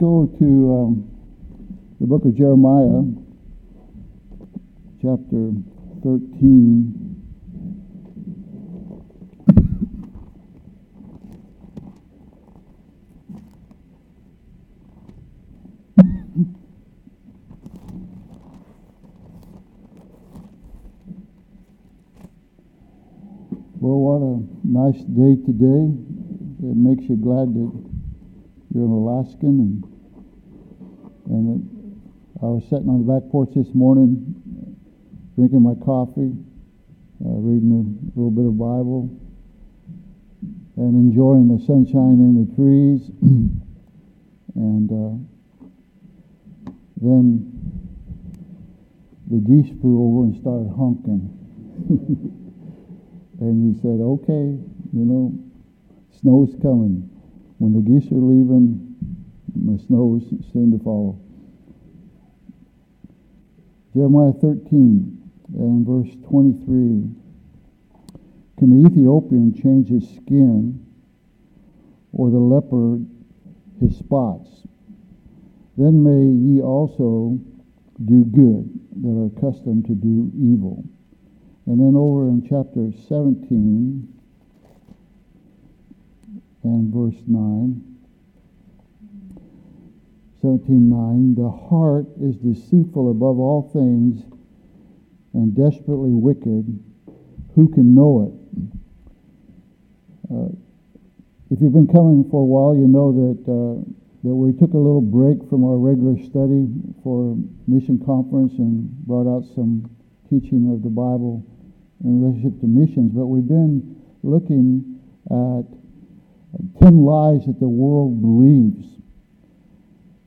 go to um, the book of Jeremiah, chapter 13. Well, what a nice day today. It makes you glad that you're an Alaskan, and and I was sitting on the back porch this morning, drinking my coffee, uh, reading a little bit of Bible, and enjoying the sunshine in the trees, and uh, then the geese flew over and started honking. and he said, "Okay, you know, snow's coming." When the geese are leaving, the snow is soon to follow. Jeremiah 13 and verse 23. Can the Ethiopian change his skin or the leopard his spots? Then may ye also do good that are accustomed to do evil. And then over in chapter 17, and verse 9. 17:9 The heart is deceitful above all things and desperately wicked who can know it uh, if you've been coming for a while you know that uh, that we took a little break from our regular study for mission conference and brought out some teaching of the Bible in relationship to missions but we've been looking at 10 lies that the world believes.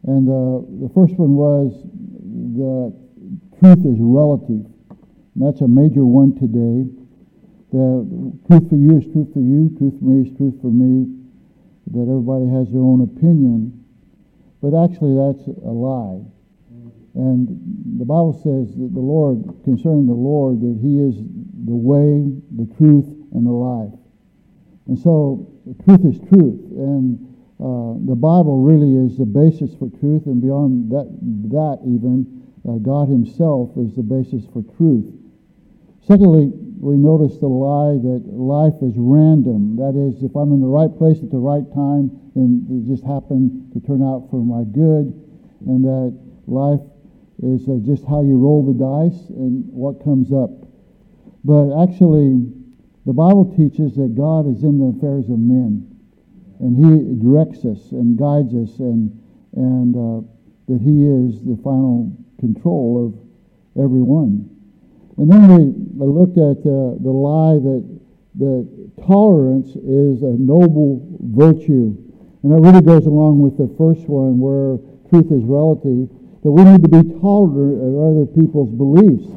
And uh, the first one was that truth is relative. And that's a major one today. That truth for you is truth for you, truth for me is truth for me, that everybody has their own opinion. But actually, that's a lie. And the Bible says that the Lord, concerning the Lord, that He is the way, the truth, and the life. And so truth is truth, and uh, the Bible really is the basis for truth, and beyond that, that even, uh, God Himself is the basis for truth. Secondly, we notice the lie that life is random. That is, if I'm in the right place at the right time, then it just happened to turn out for my good, and that life is uh, just how you roll the dice and what comes up. But actually, the Bible teaches that God is in the affairs of men, and He directs us and guides us, and and uh, that He is the final control of everyone. And then we looked at uh, the lie that that tolerance is a noble virtue, and that really goes along with the first one, where truth is relative. That we need to be tolerant of other people's beliefs,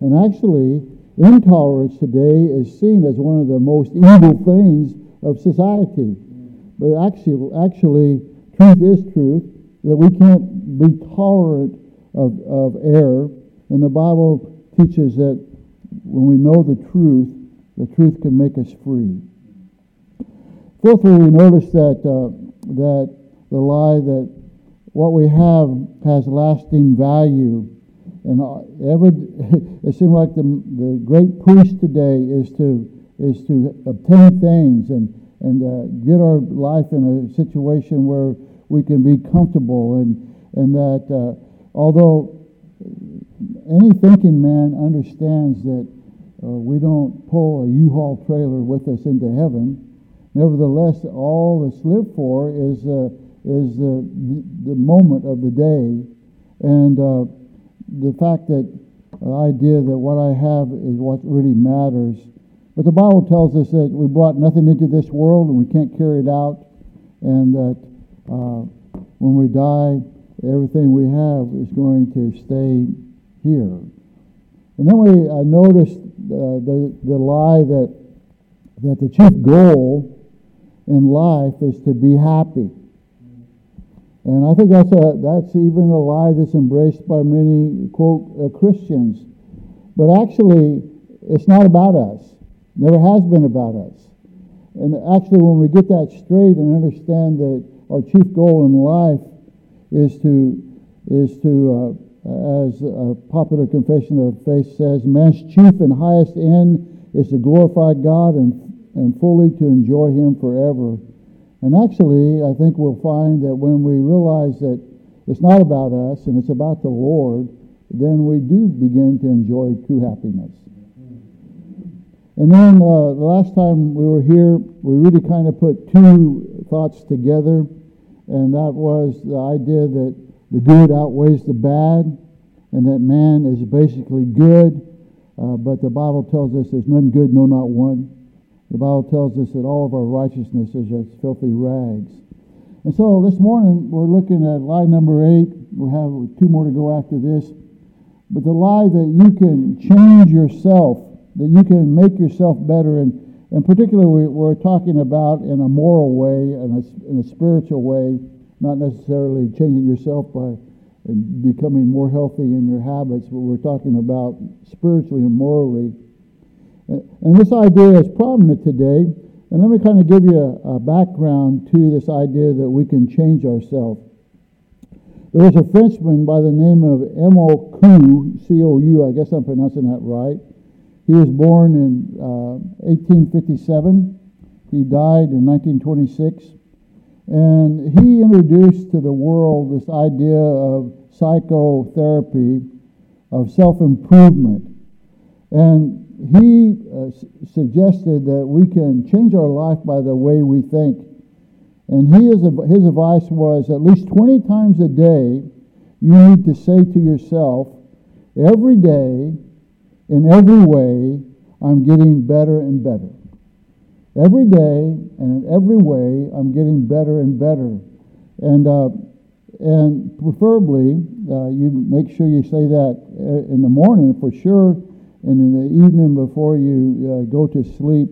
and actually Intolerance today is seen as one of the most evil things of society. But actually, actually, truth is truth, that we can't be tolerant of, of error. And the Bible teaches that when we know the truth, the truth can make us free. Fourthly, we notice that, uh, that the lie that what we have has lasting value and ever it seems like the, the great push today is to is to obtain things and and uh, get our life in a situation where we can be comfortable and and that uh, although any thinking man understands that uh, we don't pull a U-Haul trailer with us into heaven, nevertheless, all that's lived for is uh, is the, the moment of the day, and uh, the fact that the idea that what I have is what really matters. But the Bible tells us that we brought nothing into this world and we can't carry it out, and that uh, when we die, everything we have is going to stay here. And then we uh, noticed uh, the, the lie that, that the chief goal in life is to be happy. And I think that's, a, that's even a lie that's embraced by many, quote, uh, Christians. But actually, it's not about us. Never has been about us. And actually, when we get that straight and understand that our chief goal in life is to is to uh, as a popular confession of faith says, man's chief and highest end is to glorify God and and fully to enjoy Him forever. And actually, I think we'll find that when we realize that it's not about us and it's about the Lord, then we do begin to enjoy true happiness. And then uh, the last time we were here, we really kind of put two thoughts together, and that was the idea that the good outweighs the bad, and that man is basically good, uh, but the Bible tells us there's none good, no, not one. The Bible tells us that all of our righteousness is as filthy rags. And so this morning we're looking at lie number eight. We'll have two more to go after this. But the lie that you can change yourself, that you can make yourself better, and, and particularly we're talking about in a moral way and in a spiritual way, not necessarily changing yourself by becoming more healthy in your habits, but we're talking about spiritually and morally. And this idea is prominent today. And let me kind of give you a, a background to this idea that we can change ourselves. There was a Frenchman by the name of Coué, C-O-U, I guess I'm pronouncing that right. He was born in uh, 1857. He died in 1926. And he introduced to the world this idea of psychotherapy, of self improvement. And he uh, suggested that we can change our life by the way we think. And he is, his advice was at least 20 times a day, you need to say to yourself, every day, in every way, I'm getting better and better. Every day and in every way, I'm getting better and better. And, uh, and preferably, uh, you make sure you say that uh, in the morning for sure and in the evening before you uh, go to sleep.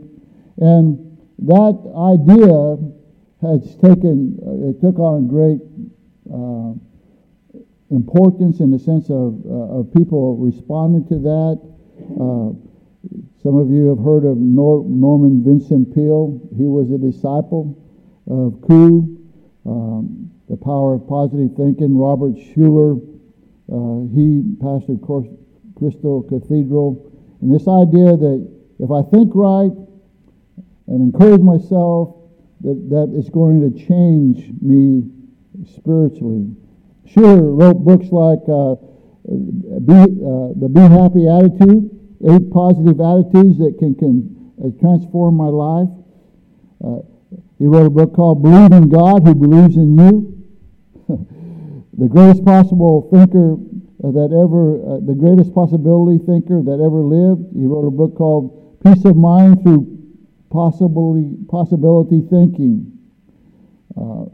And that idea has taken, uh, it took on great uh, importance in the sense of, uh, of people responding to that. Uh, some of you have heard of Nor- Norman Vincent Peale. He was a disciple of Coué, um, The Power of Positive Thinking. Robert Schuller, uh, he pastored Crystal Cathedral. And this idea that if I think right and encourage myself, that, that is going to change me spiritually. Schuller wrote books like uh, Be, uh, The Be Happy Attitude, Eight Positive Attitudes That Can, can uh, Transform My Life. Uh, he wrote a book called Believe in God Who Believes in You. the greatest possible thinker that ever, uh, the greatest possibility thinker that ever lived. He wrote a book called Peace of Mind Through Possibility, possibility Thinking. Uh,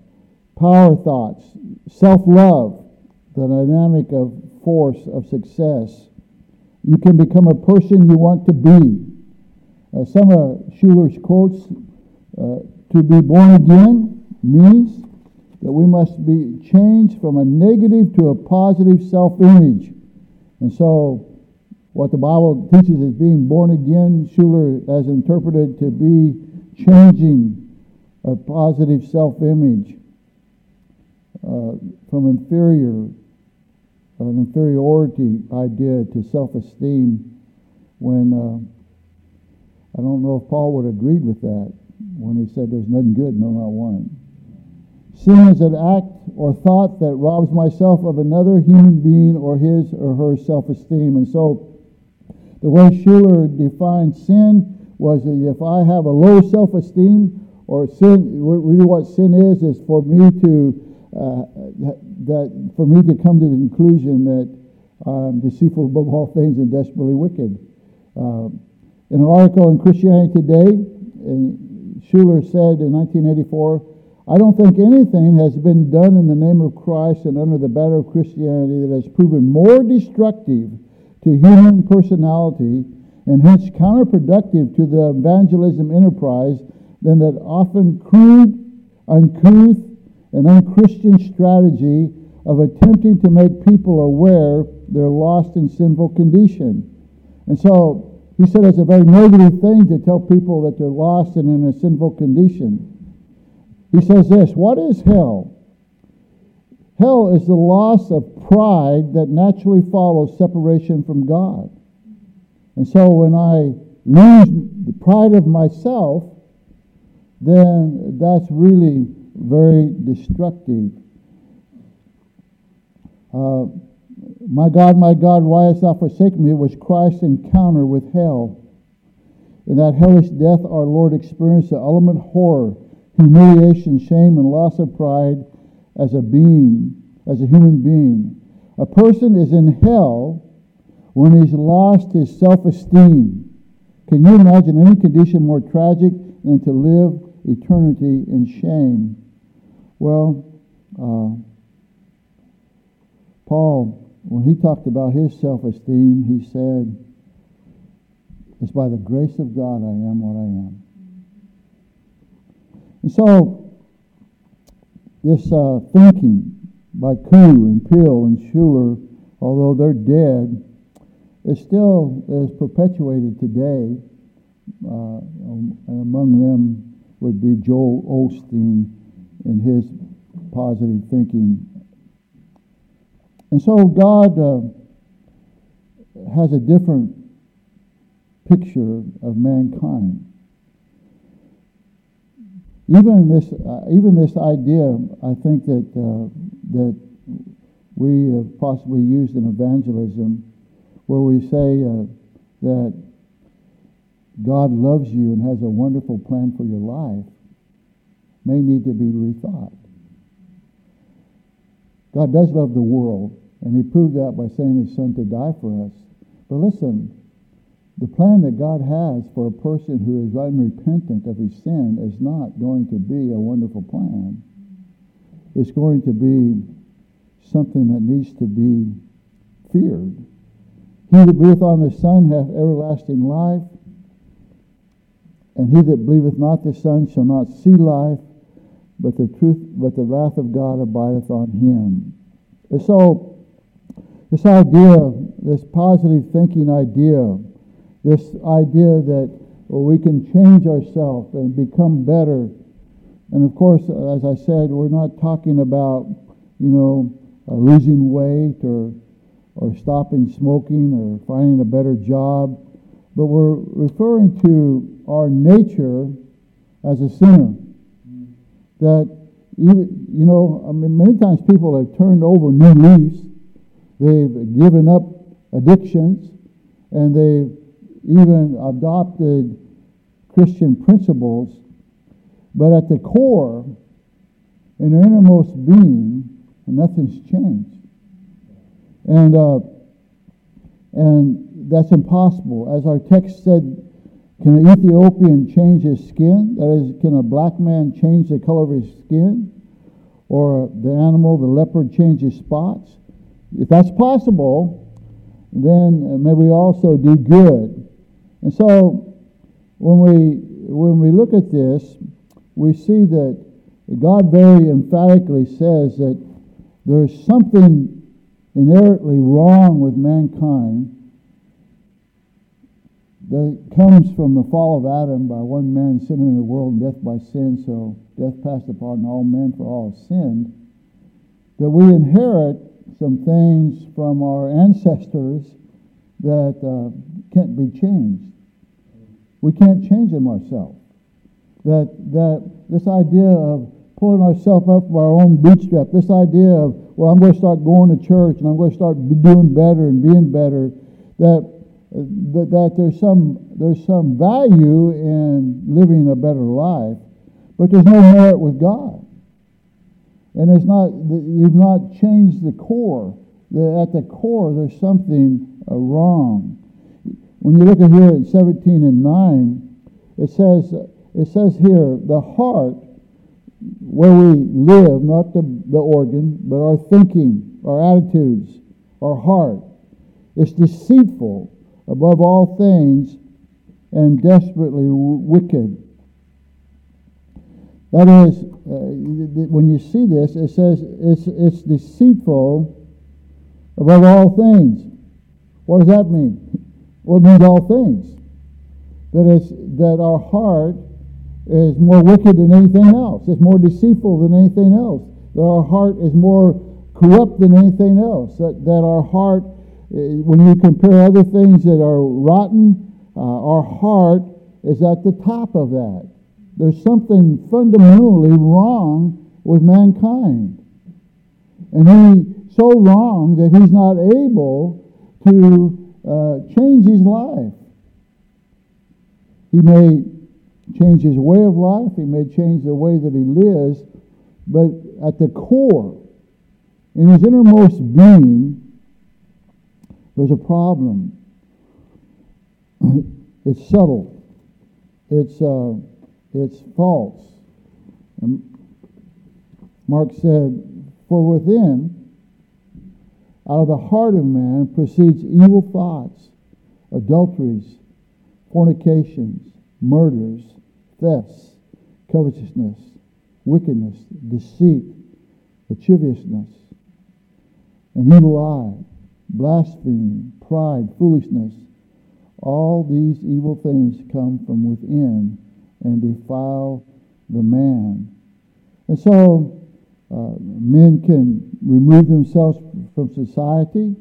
power Thoughts, Self Love, the dynamic of force of success. You can become a person you want to be. Uh, some of Schuller's quotes uh, to be born again means that we must be changed from a negative to a positive self image. And so, what the Bible teaches is being born again, Schuller has interpreted to be changing a positive self image uh, from inferior, an inferiority idea to self esteem. When uh, I don't know if Paul would have agreed with that when he said there's nothing good, no, not one. Sin is an act or thought that robs myself of another human being or his or her self esteem. And so, the way Schuller defined sin was that if I have a low self esteem, or sin, really what sin is, is for me to uh, that for me to come to the conclusion that I'm deceitful above all things and desperately wicked. Uh, in an article in Christianity Today, Schuller said in 1984 I don't think anything has been done in the name of Christ and under the banner of Christianity that has proven more destructive to human personality and hence counterproductive to the evangelism enterprise than that often crude, uncouth, and unchristian strategy of attempting to make people aware their lost and sinful condition. And so he said it's a very negative thing to tell people that they're lost and in a sinful condition. He says this What is hell? Hell is the loss of pride that naturally follows separation from God. And so when I lose the pride of myself, then that's really very destructive. Uh, my God, my God, why hast thou forsaken me? It was Christ's encounter with hell. In that hellish death, our Lord experienced the ultimate horror, humiliation, shame, and loss of pride as a being, as a human being. A person is in hell when he's lost his self esteem. Can you imagine any condition more tragic than to live eternity in shame? Well, uh, Paul, when he talked about his self esteem, he said, It's by the grace of God I am what I am. And so, this uh, thinking by Koo and Peale and Schuller, although they're dead, it still is perpetuated today. Uh, and among them would be Joel Osteen and his positive thinking. And so God uh, has a different picture of mankind. Even this, uh, even this idea, I think that uh, that we have possibly used in evangelism where we say uh, that God loves you and has a wonderful plan for your life may need to be rethought. God does love the world, and he proved that by sending his son to die for us. But listen, the plan that God has for a person who is unrepentant of his sin is not going to be a wonderful plan. It's going to be something that needs to be feared. He that believeth on the Son hath everlasting life, and he that believeth not the Son shall not see life, but the truth, but the wrath of God abideth on him. And so, this idea, this positive thinking idea, this idea that well, we can change ourselves and become better. And of course, as I said, we're not talking about, you know, uh, losing weight or or stopping smoking or finding a better job, but we're referring to our nature as a sinner. That, even, you know, I mean, many times people have turned over new leaves, they've given up addictions, and they've even adopted Christian principles, but at the core, in their innermost being, nothing's changed. And, uh, and that's impossible. As our text said, can an Ethiopian change his skin? That is, can a black man change the color of his skin? Or the animal, the leopard, change his spots? If that's possible, then may we also do good. And so when we, when we look at this, we see that God very emphatically says that there's something inherently wrong with mankind that comes from the fall of Adam by one man sin in the world and death by sin, so death passed upon all men for all sinned, that we inherit some things from our ancestors that uh, can't be changed. We can't change them ourselves. That, that this idea of pulling ourselves up by our own bootstrap, this idea of well, I'm going to start going to church and I'm going to start doing better and being better, that, that, that there's, some, there's some value in living a better life, but there's no merit with God. And it's not, you've not changed the core. At the core, there's something uh, wrong. When you look at here at 17 and 9, it says, it says here, the heart where we live, not the, the organ, but our thinking, our attitudes, our heart. It's deceitful above all things and desperately wicked. That is, uh, when you see this, it says it's, it's deceitful above all things. What does that mean? It means all things. That, is, that our heart is more wicked than anything else. It's more deceitful than anything else. That our heart is more corrupt than anything else. That, that our heart, eh, when you compare other things that are rotten, uh, our heart is at the top of that. There's something fundamentally wrong with mankind. And he so wrong that he's not able to uh, change his life. He may change his way of life, he may change the way that he lives, but at the core, in his innermost being, there's a problem. It's subtle. It's, uh, it's false. And Mark said, For within, out of the heart of man proceeds evil thoughts, adulteries, fornications, murders, thefts, covetousness, wickedness, deceit, lasciviousness, an evil eye, blasphemy, pride, foolishness. All these evil things come from within and defile the man. And so uh, men can remove themselves from society.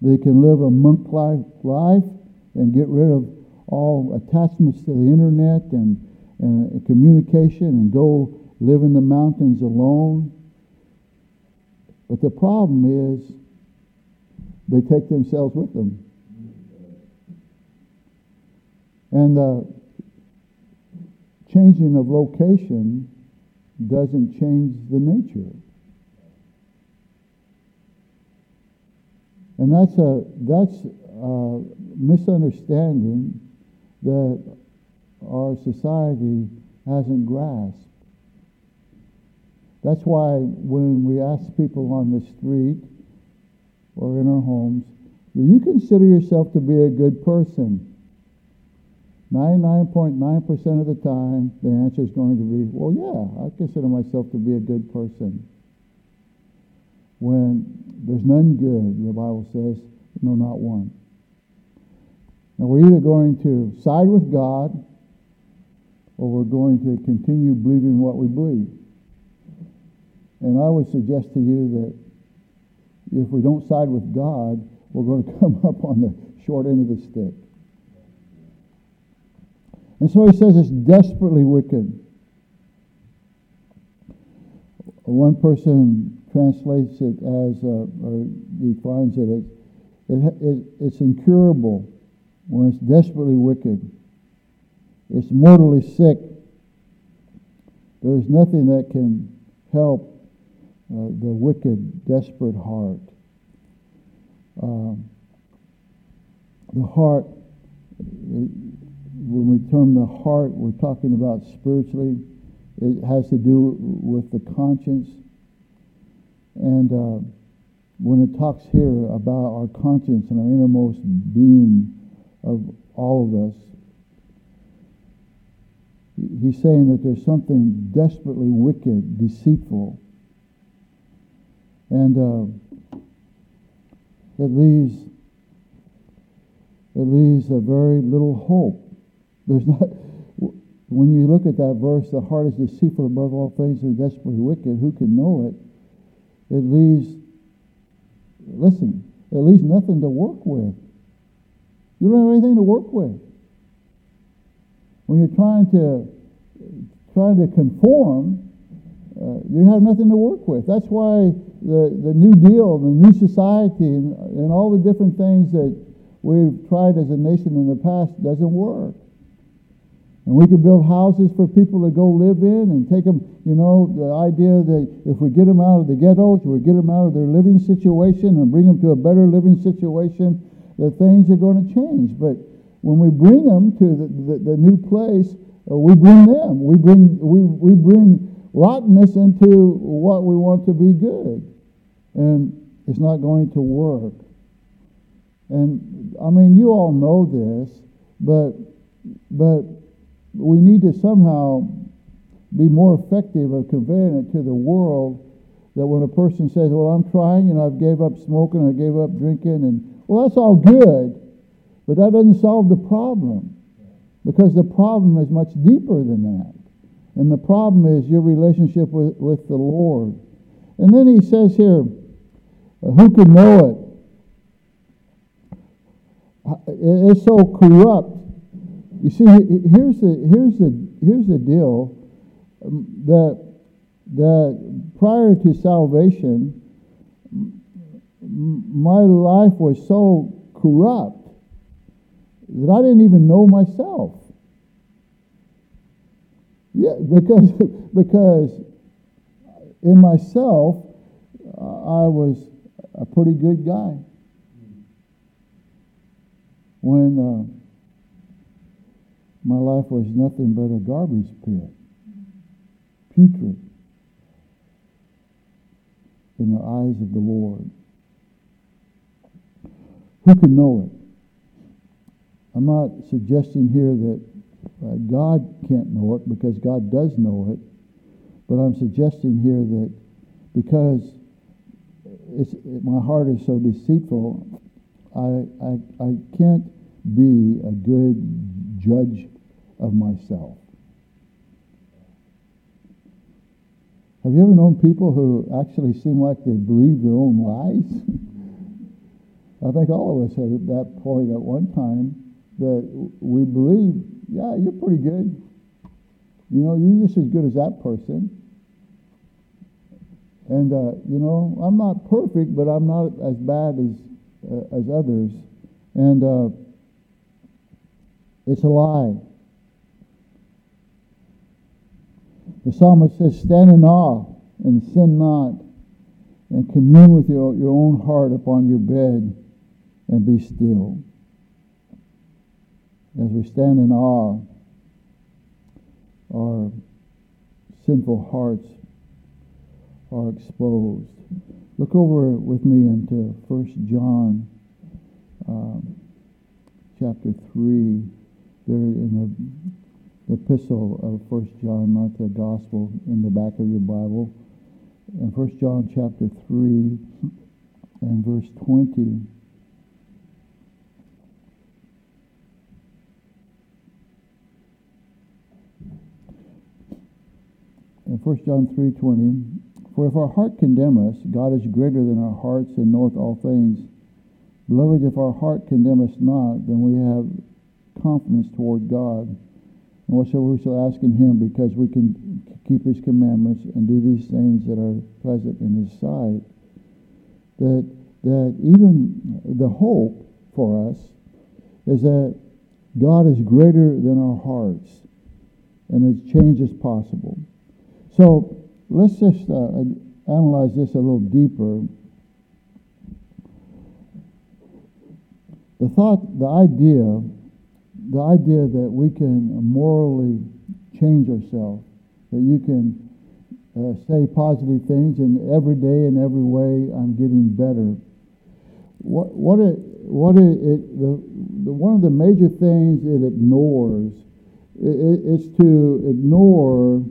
They can live a monk-like life and get rid of all attachments to the internet and, and communication and go live in the mountains alone. But the problem is they take themselves with them. And the changing of location doesn't change the nature. And that's a that's a misunderstanding that our society hasn't grasped. That's why when we ask people on the street or in our homes, do you consider yourself to be a good person? 99.9% of the time, the answer is going to be, well, yeah, I consider myself to be a good person. When there's none good, the Bible says, no, not one. Now, we're either going to side with God or we're going to continue believing what we believe. And I would suggest to you that if we don't side with God, we're going to come up on the short end of the stick. And so he says it's desperately wicked. One person translates it as, uh, or defines it as, it, it, it's incurable when it's desperately wicked. It's mortally sick. There is nothing that can help uh, the wicked, desperate heart. Um, the heart, it, when we term the heart, we're talking about spiritually. It has to do with the conscience. And uh, when it talks here about our conscience and our innermost being of all of us, he's saying that there's something desperately wicked, deceitful, and uh, it leaves it leaves a very little hope. There's not when you look at that verse, the heart is deceitful above all things and desperately wicked. Who can know it? It leaves listen, it leaves nothing to work with. You don't have anything to work with. When you're trying to trying to conform, uh, you have nothing to work with. That's why the, the New Deal, the new society, and, and all the different things that we've tried as a nation in the past doesn't work. And we can build houses for people to go live in and take them, you know, the idea that if we get them out of the ghettos, we get them out of their living situation and bring them to a better living situation, that things are going to change. But when we bring them to the, the, the new place, uh, we bring them. We bring, we, we bring rottenness into what we want to be good. And it's not going to work. And I mean, you all know this, but, but we need to somehow be more effective of conveying it to the world that when a person says, well, I'm trying, you know, I've gave up smoking, I gave up drinking, and well, that's all good, but that doesn't solve the problem because the problem is much deeper than that. And the problem is your relationship with, with the Lord. And then he says here, uh, Who can know it? It's so corrupt. You see, here's the here's the here's the deal um, that that prior to salvation, my life was so corrupt that I didn't even know myself. Yeah, because because in myself I was a pretty good guy. When uh, my life was nothing but a garbage pit, putrid in the eyes of the Lord. Who can know it? I'm not suggesting here that uh, God can't know it because God does know it, but I'm suggesting here that because it, my heart is so deceitful, I, I, I can't be a good judge of myself. Have you ever known people who actually seem like they believe their own lies? I think all of us had at that point at one time that we believe, yeah, you're pretty good. You know, you're just as good as that person. And, uh, you know, I'm not perfect, but I'm not as bad as, uh, as others. And uh, it's a lie. The psalmist says, Stand in awe and sin not, and commune with your, your own heart upon your bed and be still. As we stand in awe, our sinful hearts are exposed. Look over with me into 1 John um, chapter 3, there in the epistle of First John, not the gospel, in the back of your Bible. In First John chapter 3 and verse 20. In 1 John 3.20, for if our heart condemn us, God is greater than our hearts and knoweth all things. Beloved, if our heart condemn us not, then we have confidence toward God. And whatsoever we shall ask in him, because we can keep his commandments and do these things that are pleasant in his sight, that, that even the hope for us is that God is greater than our hearts, and its change is possible. So let's just uh, analyze this a little deeper. The thought, the idea, the idea that we can morally change ourselves, that you can uh, say positive things, and every day in every way I'm getting better. What what it what it, it the, the one of the major things it ignores it, to ignore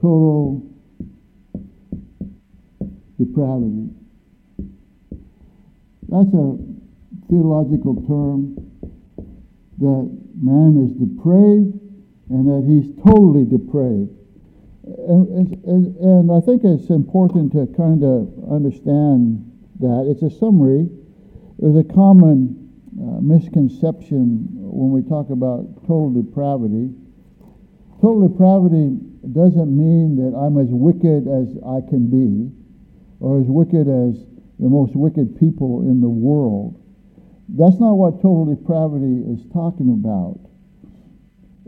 total depravity. That's a theological term that man is depraved and that he's totally depraved. And, and, and I think it's important to kind of understand that. It's a summary. There's a common uh, misconception when we talk about total depravity. Total depravity doesn't mean that I'm as wicked as I can be or as wicked as the most wicked people in the world. That's not what total depravity is talking about.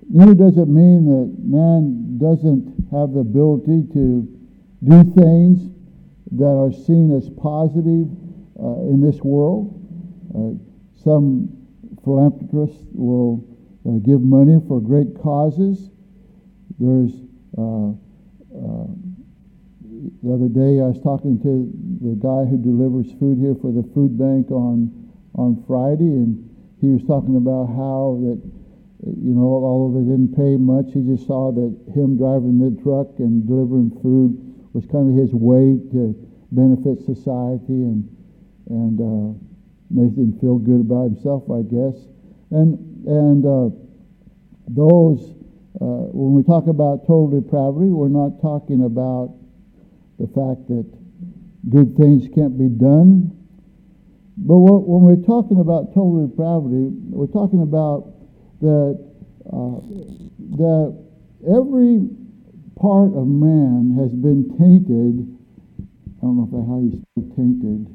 Neither does it mean that man doesn't have the ability to do things that are seen as positive uh, in this world. Uh, some philanthropists will uh, give money for great causes. There's uh, uh, the other day I was talking to the guy who delivers food here for the food bank on on Friday, and he was talking about how that you know although they didn't pay much, he just saw that him driving the truck and delivering food was kind of his way to benefit society and and uh, make him feel good about himself, I guess. And and uh, those uh, when we talk about total depravity, we're not talking about the fact that good things can't be done. But when we're talking about total depravity, we're talking about that uh, that every part of man has been tainted. I don't know if how you spell tainted.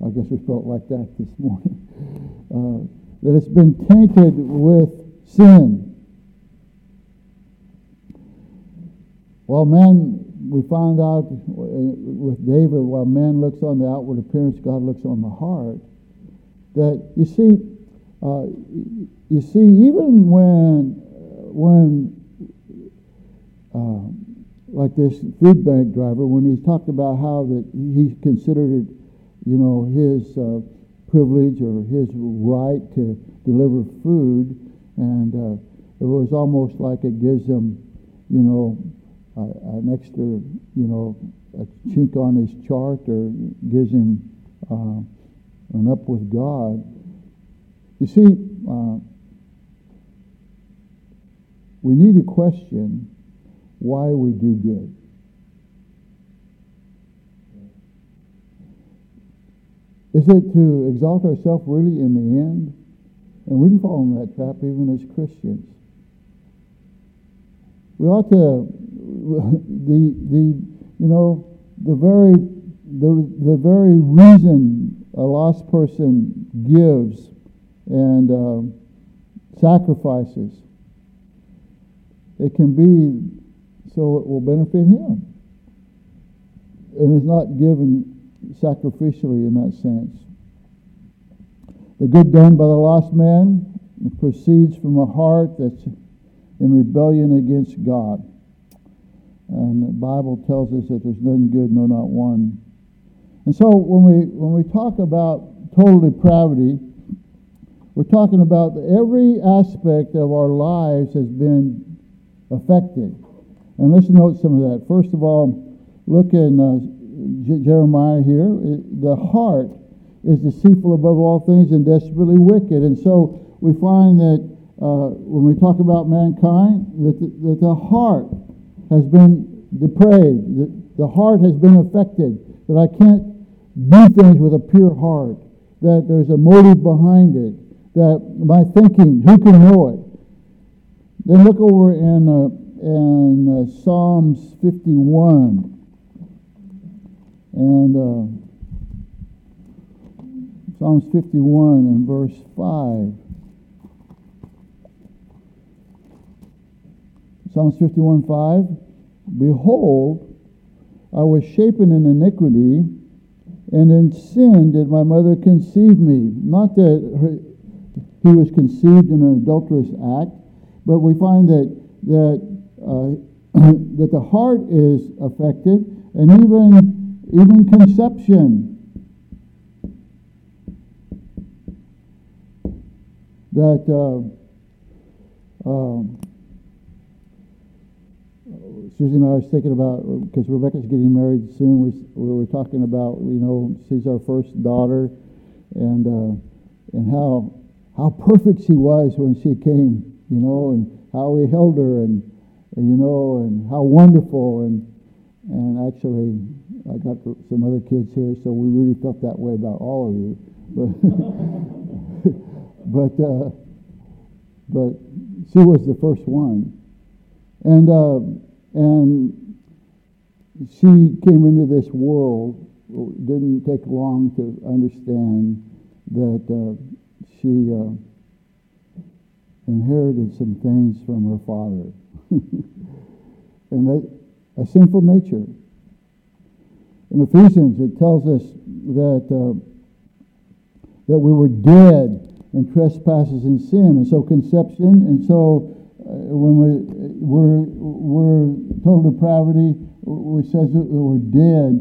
I guess we felt like that this morning. Uh, that it's been tainted with sin. Well, man, we found out with David, while man looks on the outward appearance, God looks on the heart. That you see, uh, you see, even when when uh, like this food bank driver, when he talked about how that he considered it, you know, his uh, privilege or his right to deliver food, and uh, it was almost like it gives him, you know, an extra, you know, a chink on his chart or gives him uh, an up with God. You see, uh, we need to question why we do good. Is it to exalt ourselves really in the end? And we can fall in that trap even as Christians. We ought to the the you know the very the the very reason a lost person gives and uh, sacrifices it can be so it will benefit him. And it's not given sacrificially in that sense. The good done by the lost man proceeds from a heart that's in rebellion against God and the Bible tells us that there's none good, no, not one. And so when we, when we talk about total depravity, we're talking about every aspect of our lives has been affected. And let's note some of that. First of all, look in uh, J- Jeremiah here. It, the heart is deceitful above all things and desperately wicked. And so we find that uh, when we talk about mankind, that the, that the heart has been depraved, the, the heart has been affected, that I can't do things with a pure heart, that there's a motive behind it, that my thinking, who can know it? Then look over in, uh, in uh, Psalms 51. And uh, Psalms 51 and verse 5. Psalms 51 5. Behold, I was shapen in iniquity, and in sin did my mother conceive me. Not that her, he was conceived in an adulterous act, but we find that that uh, that the heart is affected, and even even conception. That uh, um, Susie and I was thinking about because Rebecca's getting married soon. We, we were talking about you know she's our first daughter, and uh, and how how perfect she was when she came, you know, and how we held her, and, and you know, and how wonderful, and and actually I got some other kids here, so we really felt that way about all of you, but but uh, but she was the first one, and. Uh, and she came into this world, didn't take long to understand that uh, she uh, inherited some things from her father. and that a sinful nature. In Ephesians, it tells us that uh, that we were dead in trespasses and sin, and so conception, and so when we, we're, we're total depravity, which says that we're dead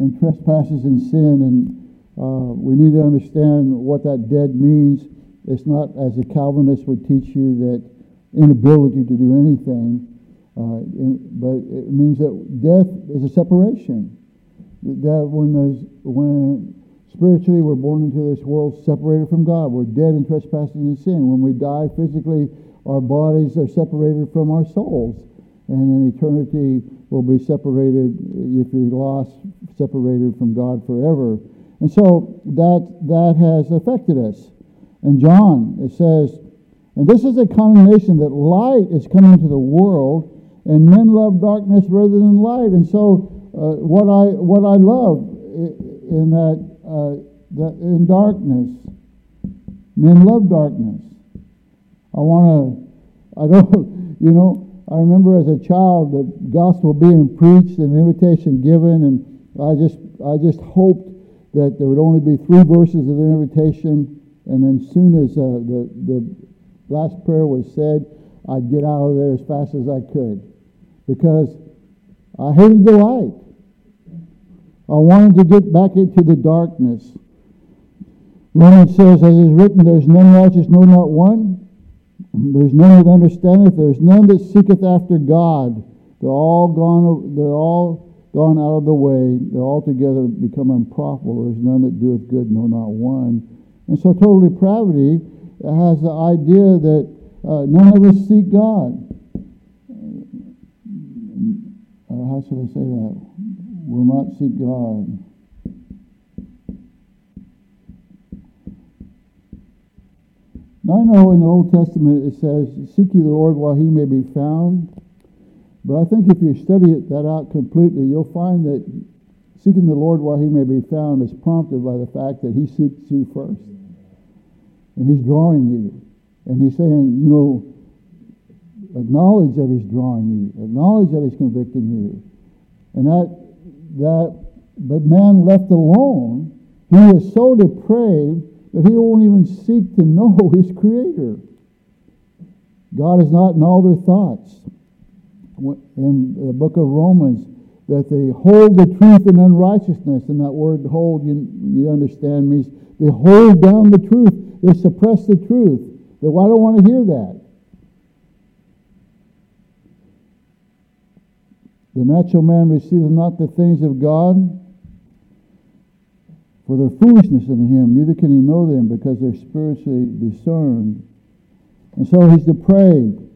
in trespasses and sin, and uh, we need to understand what that dead means. It's not, as a Calvinist would teach you, that inability to do anything, uh, in, but it means that death is a separation. That when, when spiritually we're born into this world separated from God, we're dead in trespasses and sin. When we die physically, our bodies are separated from our souls. and in eternity will be separated, if you're lost, separated from God forever. And so that, that has affected us. And John, it says, and this is a condemnation that light is coming to the world, and men love darkness rather than light. And so, uh, what I what I love in that uh, that in darkness, men love darkness. I want to. I don't. You know. I remember as a child the gospel being preached and invitation given, and I just I just hoped that there would only be three verses of the invitation, and then as soon as uh, the the last prayer was said, I'd get out of there as fast as I could because I hated the light. I wanted to get back into the darkness. Romans says, as is written, there's none righteous, no, not one. There's none that understandeth. There's none that seeketh after God. They're all gone. They're all gone out of the way. They're altogether become unprofitable. There's none that doeth good, no, not one. And so, total depravity has the idea that uh, none of us seek God. Uh, how should I say that? Will not seek God. Now I know in the Old Testament it says, Seek ye the Lord while he may be found. But I think if you study it, that out completely, you'll find that seeking the Lord while he may be found is prompted by the fact that he seeks you first. And he's drawing you. And he's saying, you know, acknowledge that he's drawing you, acknowledge that he's convicting you. And that, that, but man left alone, he is so depraved that he won't even seek to know his creator. God is not in all their thoughts. In the book of Romans, that they hold the truth in unrighteousness, and that word hold, you, you understand, means they hold down the truth they suppress the truth. That well, I don't want to hear that. The natural man receiveth not the things of God, for their foolishness in him, neither can he know them because they're spiritually discerned. And so he's depraved.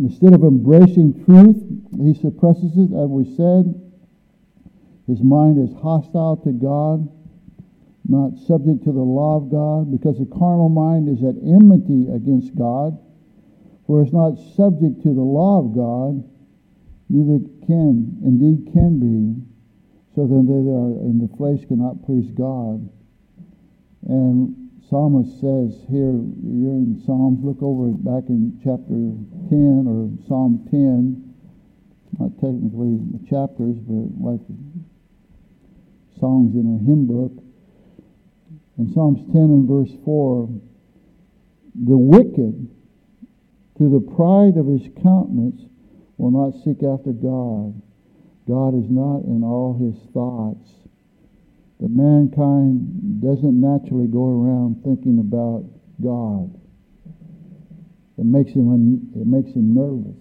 Instead of embracing truth, he suppresses it, as we said. His mind is hostile to God not subject to the law of God, because the carnal mind is at enmity against God, for it's not subject to the law of God, neither can, indeed can be. So then they that are in the flesh cannot please God. And psalmist says here, you're in Psalms, look over back in chapter 10 or Psalm 10, not technically chapters, but like songs in a hymn book. In Psalms 10 and verse 4, the wicked, to the pride of his countenance, will not seek after God. God is not in all his thoughts. That mankind doesn't naturally go around thinking about God. It makes him it makes him nervous.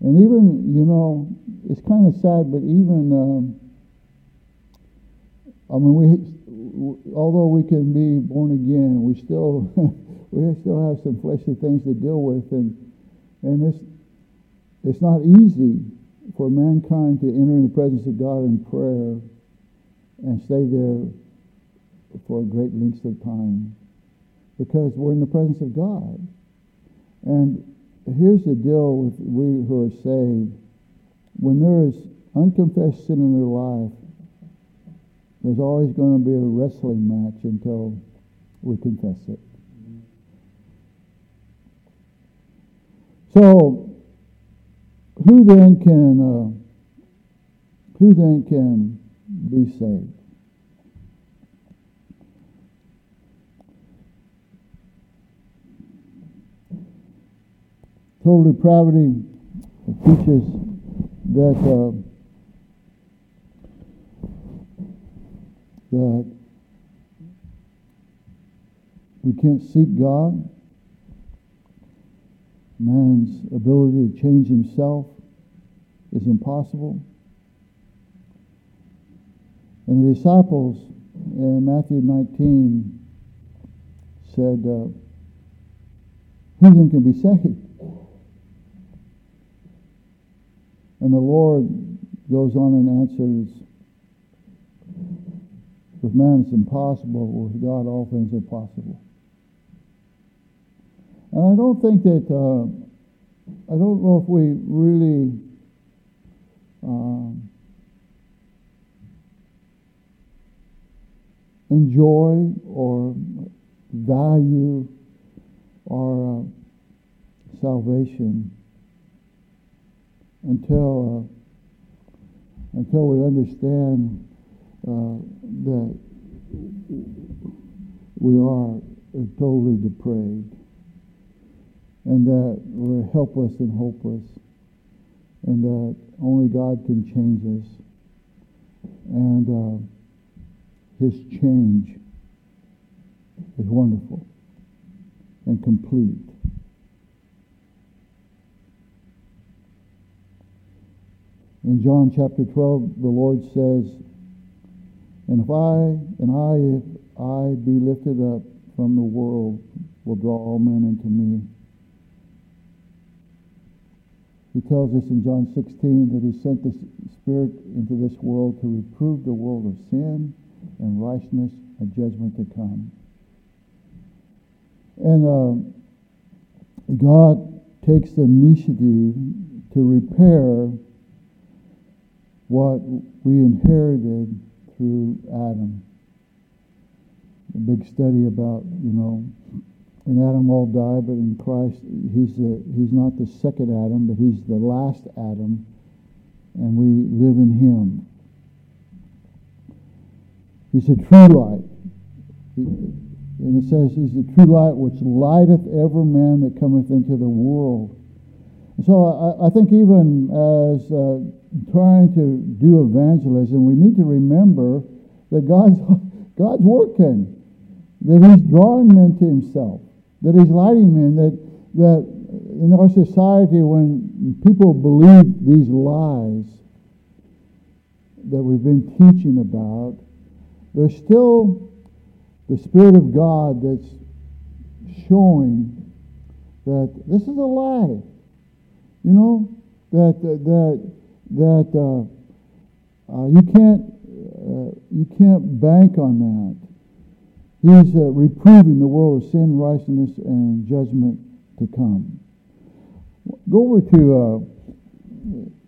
And even you know, it's kind of sad, but even um, I mean, we, although we can be born again, we still, we still have some fleshly things to deal with, and and it's it's not easy for mankind to enter in the presence of God in prayer and stay there for a great length of time because we're in the presence of God. And here's the deal with we who are saved: when there is unconfessed sin in their life there's always going to be a wrestling match until we confess it. So, who then can uh, who then can be saved? Total depravity teaches that. Uh, that we can't seek God. Man's ability to change himself is impossible. And the disciples in Matthew 19 said, uh, who then can be saved? And the Lord goes on and answers, with man it's impossible, with God all things are possible. And I don't think that, uh, I don't know if we really um, enjoy or value our uh, salvation until uh, until we understand uh, that we are totally depraved and that we're helpless and hopeless and that only God can change us and uh, his change is wonderful and complete In John chapter 12, the Lord says, And if I, and I, if I be lifted up from the world, will draw all men unto me. He tells us in John 16 that he sent the Spirit into this world to reprove the world of sin and righteousness and judgment to come. And uh, God takes the initiative to repair what we inherited through Adam. A big study about, you know, in Adam all die, but in Christ, he's, the, he's not the second Adam, but he's the last Adam, and we live in him. He's a true light. and it says, He's the true light which lighteth every man that cometh into the world. And so I, I think even as uh, trying to do evangelism, we need to remember that God's, God's working, that He's drawing men to Himself, that He's lighting men, that, that in our society, when people believe these lies that we've been teaching about, there's still the Spirit of God that's showing that this is a lie. You know, that, that that uh, uh, you can't uh, you can't bank on that. He's uh, reproving the world of sin, righteousness, and judgment to come. Go over to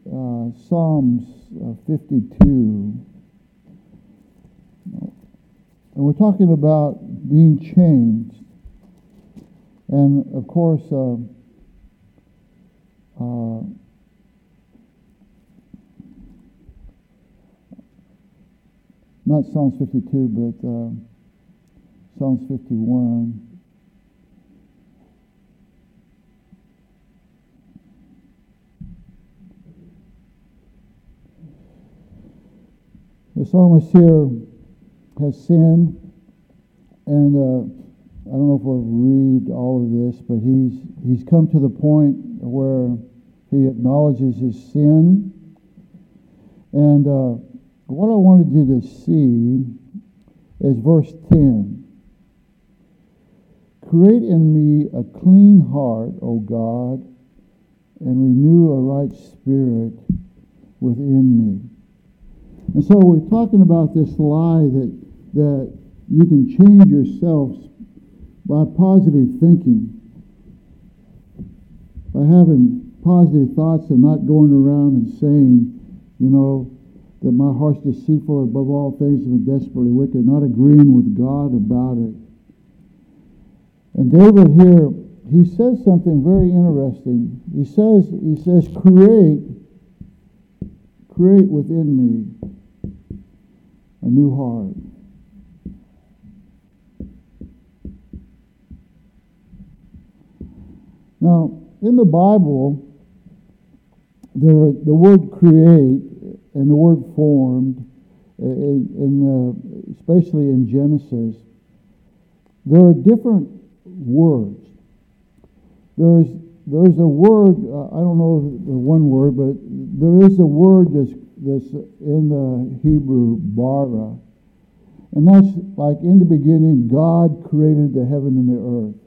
uh, Psalms 52. And we're talking about being changed. And of course, uh, uh, not Psalms 52, but uh, Psalms 51. The psalmist here has sinned, and uh, I don't know if we'll read all of this, but he's he's come to the point where he acknowledges his sin, and uh, what I wanted you to see is verse 10. Create in me a clean heart, O God, and renew a right spirit within me. And so we're talking about this lie that, that you can change yourselves by positive thinking, by having positive thoughts and not going around and saying, you know, that my heart's deceitful above all things and desperately wicked, not agreeing with God about it. And David here, he says something very interesting. He says, he says, create, create within me a new heart. Now, in the Bible, there, the word create and the word formed, in, in uh, especially in Genesis, there are different words. There's there's a word uh, I don't know the one word, but there is a word that's that's in the Hebrew bara, and that's like in the beginning God created the heaven and the earth.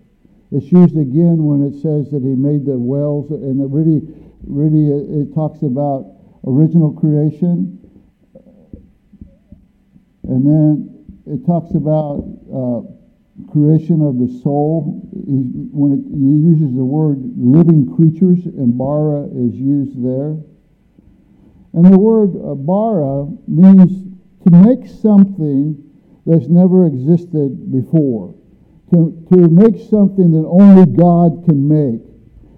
It's used again when it says that he made the wells, and it really, really, it talks about original creation. And then it talks about uh, creation of the soul. He, when it uses the word living creatures, and bara is used there. And the word uh, bara means to make something that's never existed before, to, to make something that only God can make.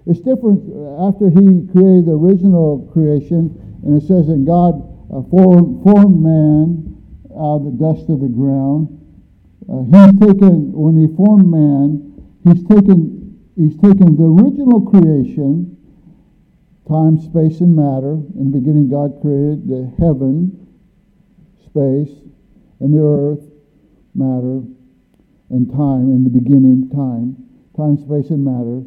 It's different after he created the original creation, and it says, and God uh, formed, formed man out of the dust of the ground. Uh, he's taken, when he formed man, he's taken, he's taken the original creation, time, space, and matter. In the beginning, God created the heaven, space, and the earth, matter, and time. In the beginning, time, time, space, and matter.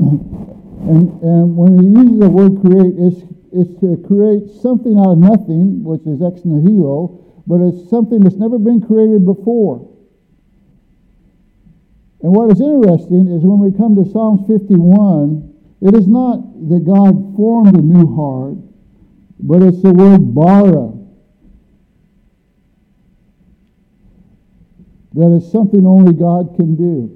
and, and when he uses the word create, it's, it's to create something out of nothing, which is ex nihilo, but it's something that's never been created before. And what is interesting is when we come to Psalms 51, it is not that God formed a new heart, but it's the word bara. That is something only God can do.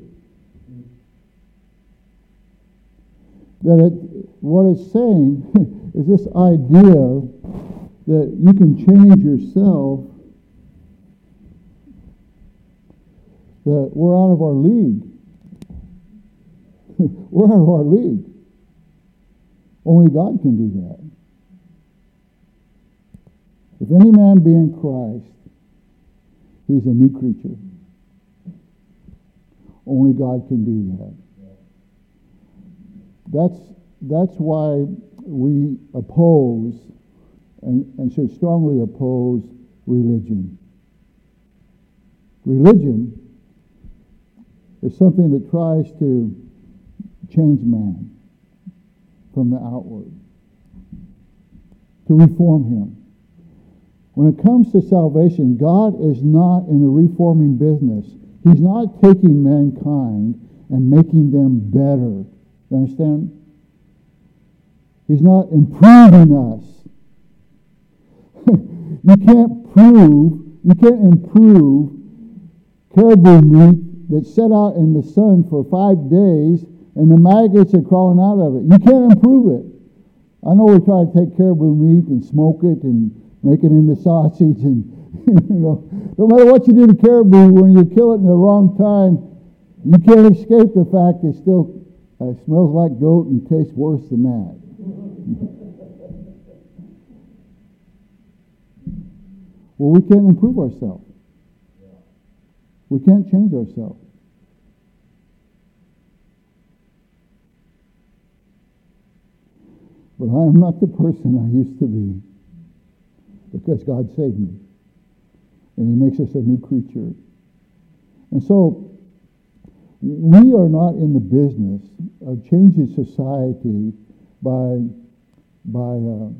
That it, what it's saying is this idea that you can change yourself that we're out of our league. we're out of our league. Only God can do that. If any man be in Christ, he's a new creature. Only God can do that. That's, that's why we oppose and, and should strongly oppose religion. Religion is something that tries to change man from the outward, to reform him. When it comes to salvation, God is not in the reforming business. He's not taking mankind and making them better. You understand? He's not improving us. you can't prove, you can't improve caribou meat that set out in the sun for five days and the maggots are crawling out of it. You can't improve it. I know we try to take caribou meat and smoke it and make it into sausage and you know no matter what you do to caribou when you kill it in the wrong time you can't escape the fact it still uh, smells like goat and tastes worse than that well we can't improve ourselves we can't change ourselves. But I am not the person I used to be because God saved me. And He makes us a new creature. And so, we are not in the business of changing society by, by uh,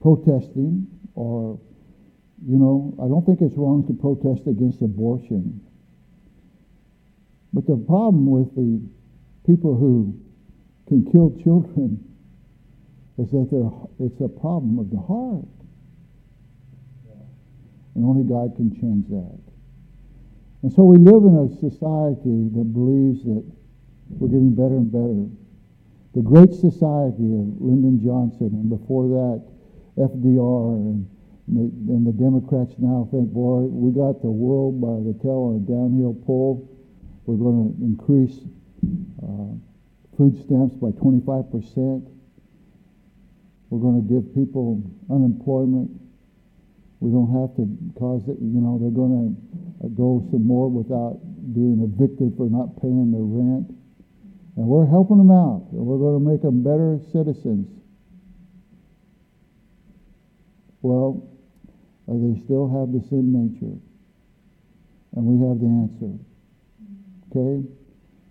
protesting or you know, I don't think it's wrong to protest against abortion. But the problem with the people who can kill children is that it's a problem of the heart. And only God can change that. And so we live in a society that believes that we're getting better and better. The great society of Lyndon Johnson, and before that, FDR and and the, Democrats now think, boy, we got the world by the tail on a downhill pull. We're going to increase uh, food stamps by 25%. We're going to give people unemployment. We don't have to cause it, you know, they're going to go some more without being evicted for not paying their rent. And we're helping them out. And we're going to make them better citizens. Well, or they still have the sin nature. And we have the answer. Okay?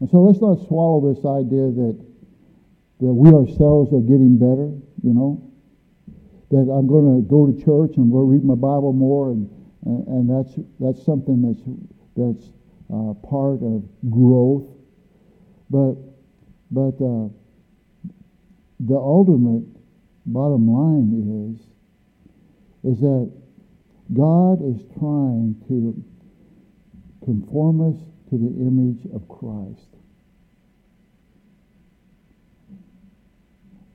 And so let's not swallow this idea that that we ourselves are getting better, you know. That I'm going to go to church and we'll read my Bible more and, and, and that's that's something that's that's uh, part of growth. But, but uh, the ultimate bottom line is, is that God is trying to conform us to the image of Christ.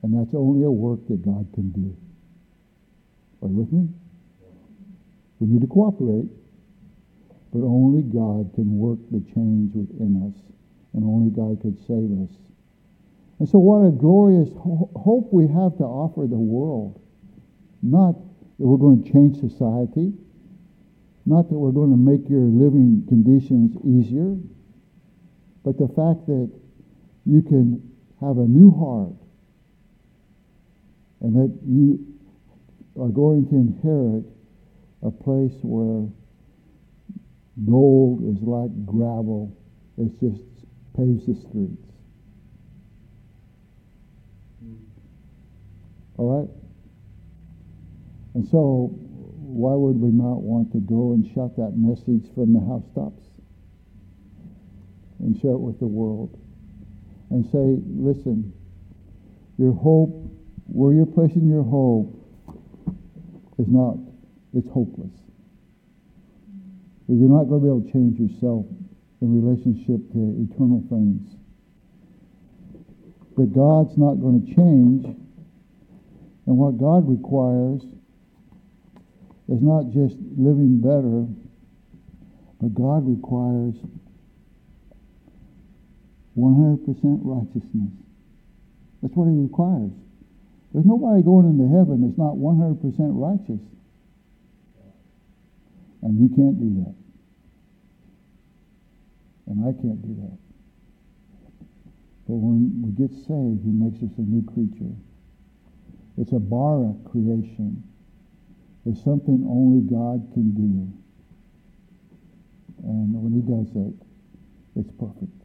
And that's only a work that God can do. Are you with me? We need to cooperate, but only God can work the change within us, and only God could save us. And so, what a glorious ho- hope we have to offer the world. Not that we're going to change society, not that we're going to make your living conditions easier, but the fact that you can have a new heart and that you are going to inherit a place where gold is like gravel. It just paves the streets. All right? And so, why would we not want to go and shout that message from the housetops and share it with the world and say, listen, your hope, where you're placing your hope, is not, it's hopeless. You're not going to be able to change yourself in relationship to eternal things. That God's not going to change, and what God requires is not just living better, but God requires 100% righteousness. That's what he requires. There's nobody going into heaven that's not 100% righteous. And you can't do that. And I can't do that. But when we get saved, he makes us a new creature. It's a bara creation is something only God can do. And when he does it, it's perfect.